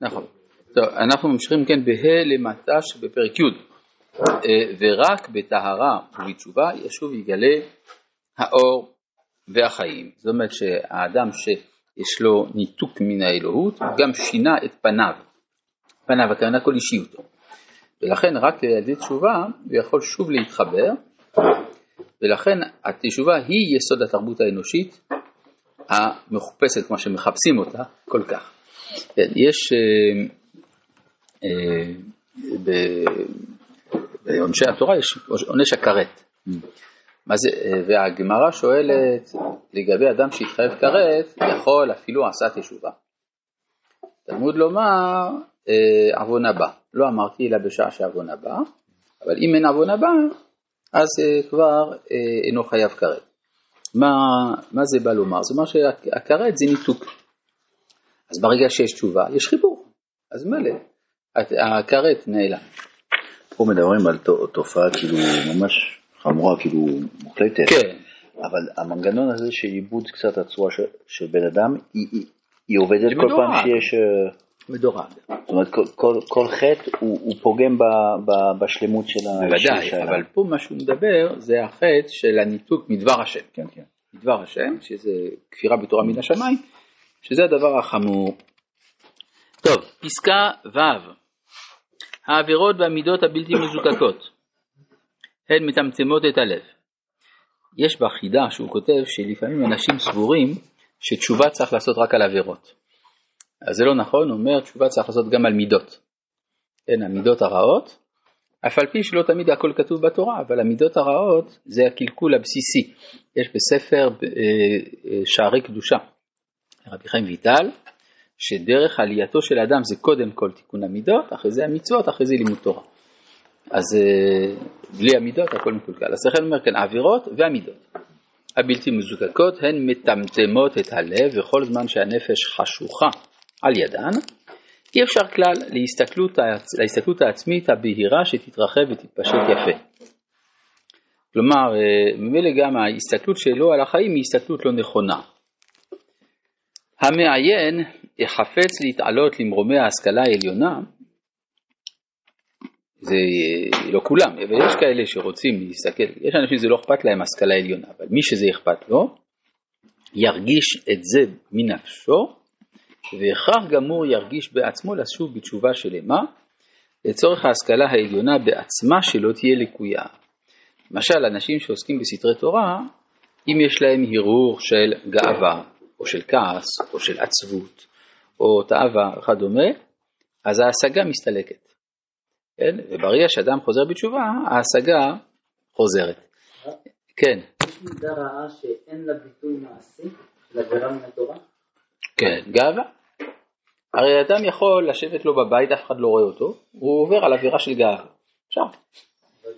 נכון. טוב, אנחנו ממשיכים כן בה' למטה שבפרק י' אה, ורק בטהרה ובתשובה ישוב יגלה האור והחיים. זאת אומרת שהאדם שיש לו ניתוק מן האלוהות, גם שינה את פניו. פניו, הכוונה כל אישיותו. ולכן רק על ידי תשובה הוא יכול שוב להתחבר, ולכן התשובה היא יסוד התרבות האנושית המחופשת, כמו שמחפשים אותה כל כך. כן, יש אה, אה, בעונשי התורה יש עונש הכרת. זה, והגמרא שואלת לגבי אדם שהתחייב כרת, יכול אפילו עשה תשובה. תלמוד לומר אה, עוון הבא. לא אמרתי אלא בשעה שעוון הבא, אבל אם אין עוון הבא, אז אה, כבר אה, אינו חייב כרת. מה, מה זה בא לומר? זאת אומרת שהכרת זה ניתוק. אז ברגע שיש תשובה, יש חיבור. אז מילא, הכרת נעלם. פה מדברים על תופעה כאילו ממש חמורה, כאילו מוחלטת. כן. אבל המנגנון הזה של עיבוד קצת הצורה של, של בן אדם, היא, היא, היא עובדת כל מדורג. פעם שיש... אה, מדורג. זאת אומרת, כל, כל, כל חטא הוא, הוא פוגם ב, ב, בשלמות של ה... בוודאי, אבל פה מה שהוא מדבר זה החטא של הניתוק מדבר השם. כן, כן. מדבר השם, שזה כפירה בתורה מן השמיים, שזה הדבר החמור. טוב, פסקה ו' העבירות והמידות הבלתי מזוקקות הן מצמצמות את הלב. יש בחידה שהוא כותב שלפעמים אנשים סבורים שתשובה צריך לעשות רק על עבירות. אז זה לא נכון, הוא אומר תשובה צריך לעשות גם על מידות. כן, המידות הרעות, אף על פי שלא תמיד הכל כתוב בתורה, אבל המידות הרעות זה הקלקול הבסיסי. יש בספר אה, אה, שערי קדושה, רבי חיים ויטל, שדרך עלייתו של האדם זה קודם כל תיקון המידות, אחרי זה המצוות, אחרי זה לימוד תורה. אז אה, בלי המידות הכל מקולקל. אז לכן אומר כאן העבירות והמידות. הבלתי מזוקקות הן מטמטמות את הלב וכל זמן שהנפש חשוכה על ידן, אי אפשר כלל להסתכלות, להסתכלות העצמית הבהירה שתתרחב ותתפשט יפה. כלומר, אה, ממילא גם ההסתכלות שלו על החיים היא הסתכלות לא נכונה. המעיין יחפץ להתעלות למרומי ההשכלה העליונה, זה לא כולם, אבל יש כאלה שרוצים להסתכל, יש אנשים שזה לא אכפת להם השכלה עליונה, אבל מי שזה אכפת לו, ירגיש את זה מנפשו, והכרח גמור ירגיש בעצמו לשוב בתשובה שלמה, לצורך ההשכלה העליונה בעצמה שלא תהיה לקויה. למשל, אנשים שעוסקים בסתרי תורה, אם יש להם הרהור של גאווה, או של כעס, או של עצבות, או תאווה וכדומה, אז ההשגה מסתלקת. כן? וברגע שאדם חוזר בתשובה, ההשגה חוזרת. כן. יש מידה רעה שאין לה ביטוי מעשי, לעבירה מן התורה? כן, גאווה. הרי אדם יכול לשבת לו בבית, אף אחד לא רואה אותו, הוא עובר על עבירה של גאווה. עכשיו,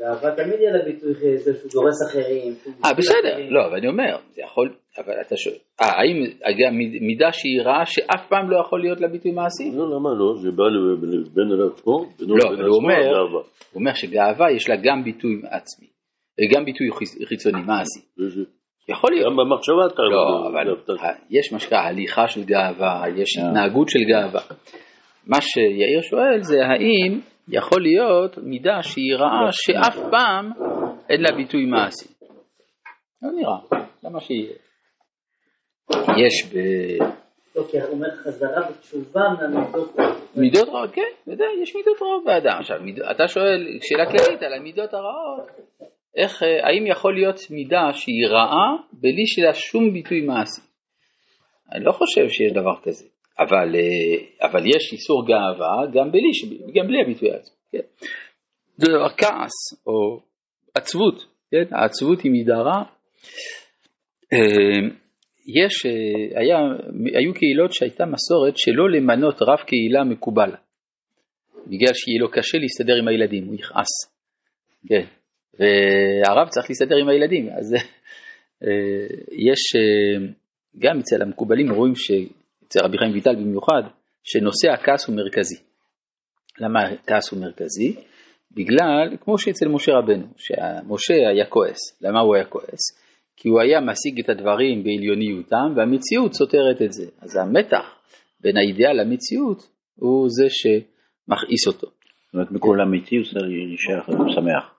גאווה תמיד יהיה לה ביטוי שהוא דורס אחרים. אה, בסדר, לא, אבל אני אומר, זה יכול, אבל אתה שואל, אה, האם מידה שהיא רעה שאף פעם לא יכול להיות לה ביטוי מעשי? לא, למה לא? זה בא בין אל עצמו, לא, אבל הוא אומר, הוא אומר שגאווה יש לה גם ביטוי עצמי, וגם ביטוי חיצוני, מעשי. יכול להיות. גם במחשבה אתה לא, אבל יש מה שנקרא הליכה של גאווה, יש אה. התנהגות של גאווה. מה שיאיר שואל זה האם יכול להיות מידה שהיא רעה שאף פעם אין לה ביטוי מעשי. לא נראה, למה שיהיה? יש ב... אוקיי, הוא אומר חזרה בתשובה מהמידות רעות. מידות רעות, כן, יודע, יש מידות רעות באדם. עכשיו, אתה שואל שאלה כללית על המידות הרעות, איך, האם יכול להיות מידה שהיא רעה בלי שיהיה שום ביטוי מעשי? אני לא חושב שיש דבר כזה. אבל, אה, אבל יש איסור גאווה גם בלי, גם בלי הביטוי העצמי. כן? זה דבר כעס או עצבות, כן? העצבות היא מידה רע. אה, יש, אה, היה, היו קהילות שהייתה מסורת שלא למנות רב קהילה מקובל, בגלל שיהיה לו קשה להסתדר עם הילדים, הוא יכעס. כן, והרב צריך להסתדר עם הילדים, אז יש, גם אצל המקובלים רואים ש... אצל רבי חיים ויטל במיוחד, שנושא הכעס הוא מרכזי. למה הכעס הוא מרכזי? בגלל, כמו שאצל משה רבנו, שמשה היה כועס. למה הוא היה כועס? כי הוא היה משיג את הדברים בעליוניותם והמציאות סותרת את זה. אז המתח בין האידאל למציאות הוא זה שמכעיס אותו. זאת אומרת, מקול אמיתי הוא צריך להישאר שמח.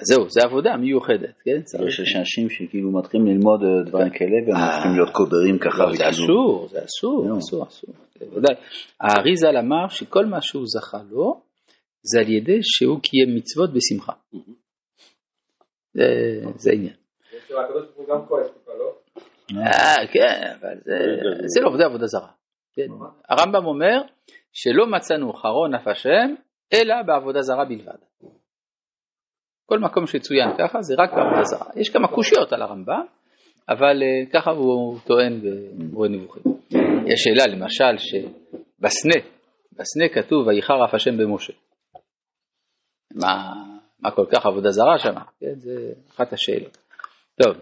זהו, זה עבודה מיוחדת, כן? צריך יש אנשים שכאילו מתחילים ללמוד אה, דברים כאלה והם מתחילים להיות קודרים ככה. לא, זה אסור, זה אסור, אסור, אסור. בוודאי. האריזל אמר שכל מה שהוא זכה לו, זה על ידי שהוא קיים מצוות בשמחה. זה העניין. אה, כן, אבל זה לא עבודה עבודה זרה. כן. הרמב"ם אומר שלא מצאנו חרון אף השם, אלא בעבודה זרה בלבד. כל מקום שצוין ככה זה רק בעבודה זרה. יש כמה קושיות על הרמב"ם, אבל אה, ככה הוא טוען במורה נבוכים. יש שאלה למשל שבסנה, בסנה כתוב ויחר אף השם במשה. מה, מה כל כך עבודה זרה שם? כן, זה אחת השאלות. טוב,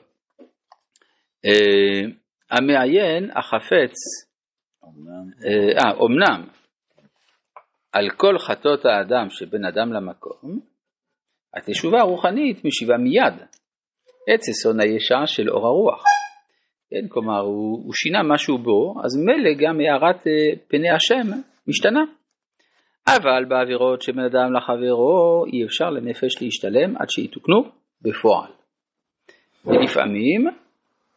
אה, המעיין החפץ, אה, אומנם על כל חטאות האדם שבין אדם למקום, התשובה הרוחנית משיבה מיד את ששון הישע של אור הרוח. כן, כלומר, הוא, הוא שינה משהו בו, אז מילא גם הארת אה, פני השם משתנה. אבל בעבירות שבין אדם לחברו אי אפשר לנפש להשתלם עד שיתוקנו בפועל. ולפעמים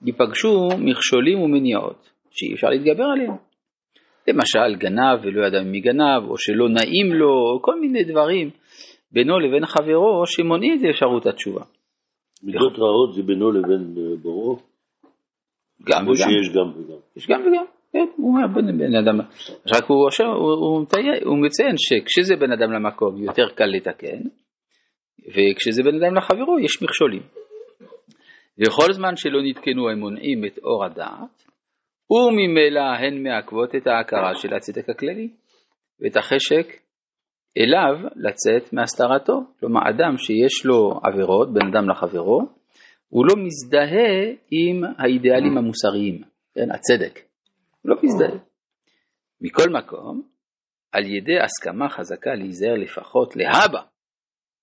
ייפגשו מכשולים ומניעות שאי אפשר להתגבר עליהם. למשל גנב ולא ידע מי גנב, או שלא נעים לו, או כל מיני דברים בינו לבין חברו שמונעים את אפשרות התשובה. מידות רעות זה בינו לבין אה, בוראו? גם וגם. או שיש גם וגם. יש גם וגם. כן, הוא אומר בין בן אדם, רק הוא, הוא, הוא, הוא מציין שכשזה בן אדם למקום יותר קל לתקן, וכשזה בן אדם לחברו יש מכשולים. וכל זמן שלא נתקנו הם מונעים את אור הדעת, וממילא הן מעכבות את ההכרה של הצדק הכללי, ואת החשק אליו לצאת מהסתרתו. כלומר, אדם שיש לו עבירות, בין אדם לחברו, הוא לא מזדהה עם האידיאלים המוסריים, כן, הצדק. הוא לא מזדהה. מכל מקום, על ידי הסכמה חזקה להיזהר לפחות להבא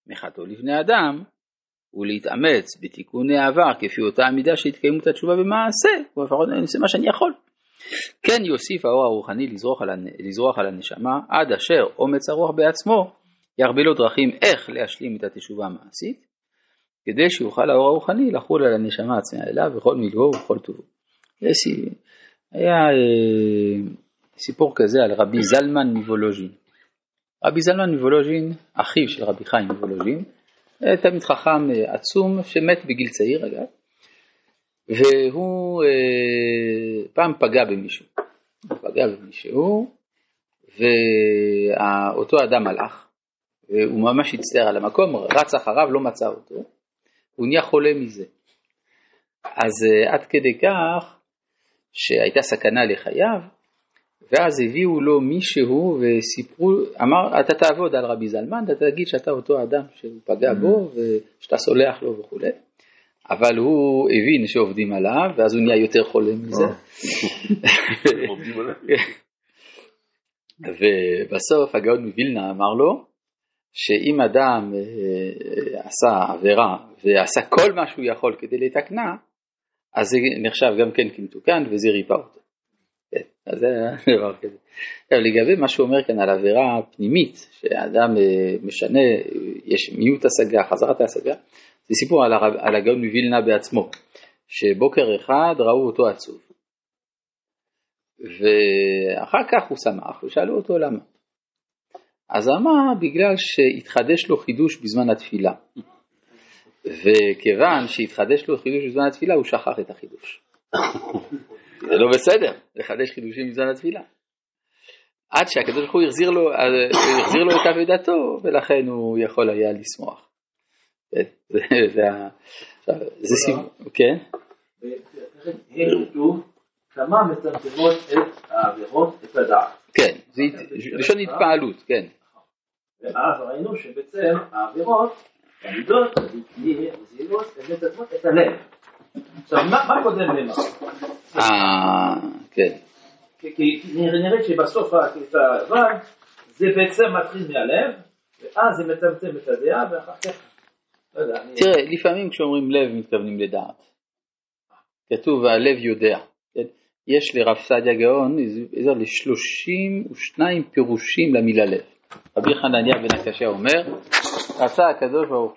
מחטוא לבני אדם, ולהתאמץ בתיקוני העבר כפי אותה עמידה שהתקיימו את התשובה במעשה, ולפחות אני עושה מה שאני יכול. כן יוסיף האור הרוחני לזרוח על, לזרוח על הנשמה עד אשר אומץ הרוח בעצמו ירבה לו דרכים איך להשלים את התשובה המעשית, כדי שיוכל האור הרוחני לחול על הנשמה עצמה אליו בכל מילואו ובכל טובו. היה אה, סיפור כזה על רבי זלמן מוולוז'ין. רבי זלמן מוולוז'ין, אחיו של רבי חיים מוולוז'ין, תלמיד חכם אה, עצום שמת בגיל צעיר אגב, והוא אה, פעם פגע במישהו, פגע במישהו, ואותו אדם הלך, והוא ממש הצטער על המקום, רץ אחריו, לא מצא אותו, הוא נהיה חולה מזה. אז אה, עד כדי כך שהייתה סכנה לחייו, ואז הביאו לו מישהו וסיפרו, אמר, אתה תעבוד על רבי זלמן, אתה תגיד שאתה אותו אדם שהוא פגע בו ושאתה סולח לו וכולי. אבל הוא הבין שעובדים עליו, ואז הוא נהיה יותר חולה מזה. ובסוף הגאון מווילנה אמר לו, שאם אדם אה, עשה עבירה ועשה כל מה שהוא יכול כדי לתקנה, אז זה נחשב גם כן כמתוקן וזה ריפא אותו. כן, אז זה דבר כזה. עכשיו לגבי מה שהוא אומר כאן על עבירה פנימית, שאדם אה, משנה, יש מיעוט השגה, חזרת ההשגה, זה סיפור על, הרב, על הגאון מווילנה בעצמו, שבוקר אחד ראו אותו עצוב. ואחר כך הוא שמח ושאלו אותו למה. אז אמר בגלל שהתחדש לו חידוש בזמן התפילה. וכיוון שהתחדש לו חידוש בזמן התפילה הוא שכח את החידוש. זה לא בסדר לחדש חידושים בזמן התפילה. עד שהקדוש ברוך הוא החזיר לו, החזיר לו את אבידתו ולכן הוא יכול היה לשמוח. זה סיפור, כן? כמה מצמצמות את העבירות, את הדעת. כן, זה לשון התפעלות, כן. ואז ראינו שבעצם העבירות, המידות, הזהירות, הן מצמצמות את הלב. עכשיו, מה קודם למה? אה, כן. כי נראה שבסוף אבל זה בעצם מתחיל מהלב, ואז זה מצמצם את הדעה, ואחר כך לא תראה, לפעמים כשאומרים לב מתכוונים לדעת. כתוב הלב יודע. כן? יש לרב סעדיה גאון איזה לשלושים ושניים פירושים למילה לב. רבי חנניה בן הקשה אומר, רצה הקדוש ברוך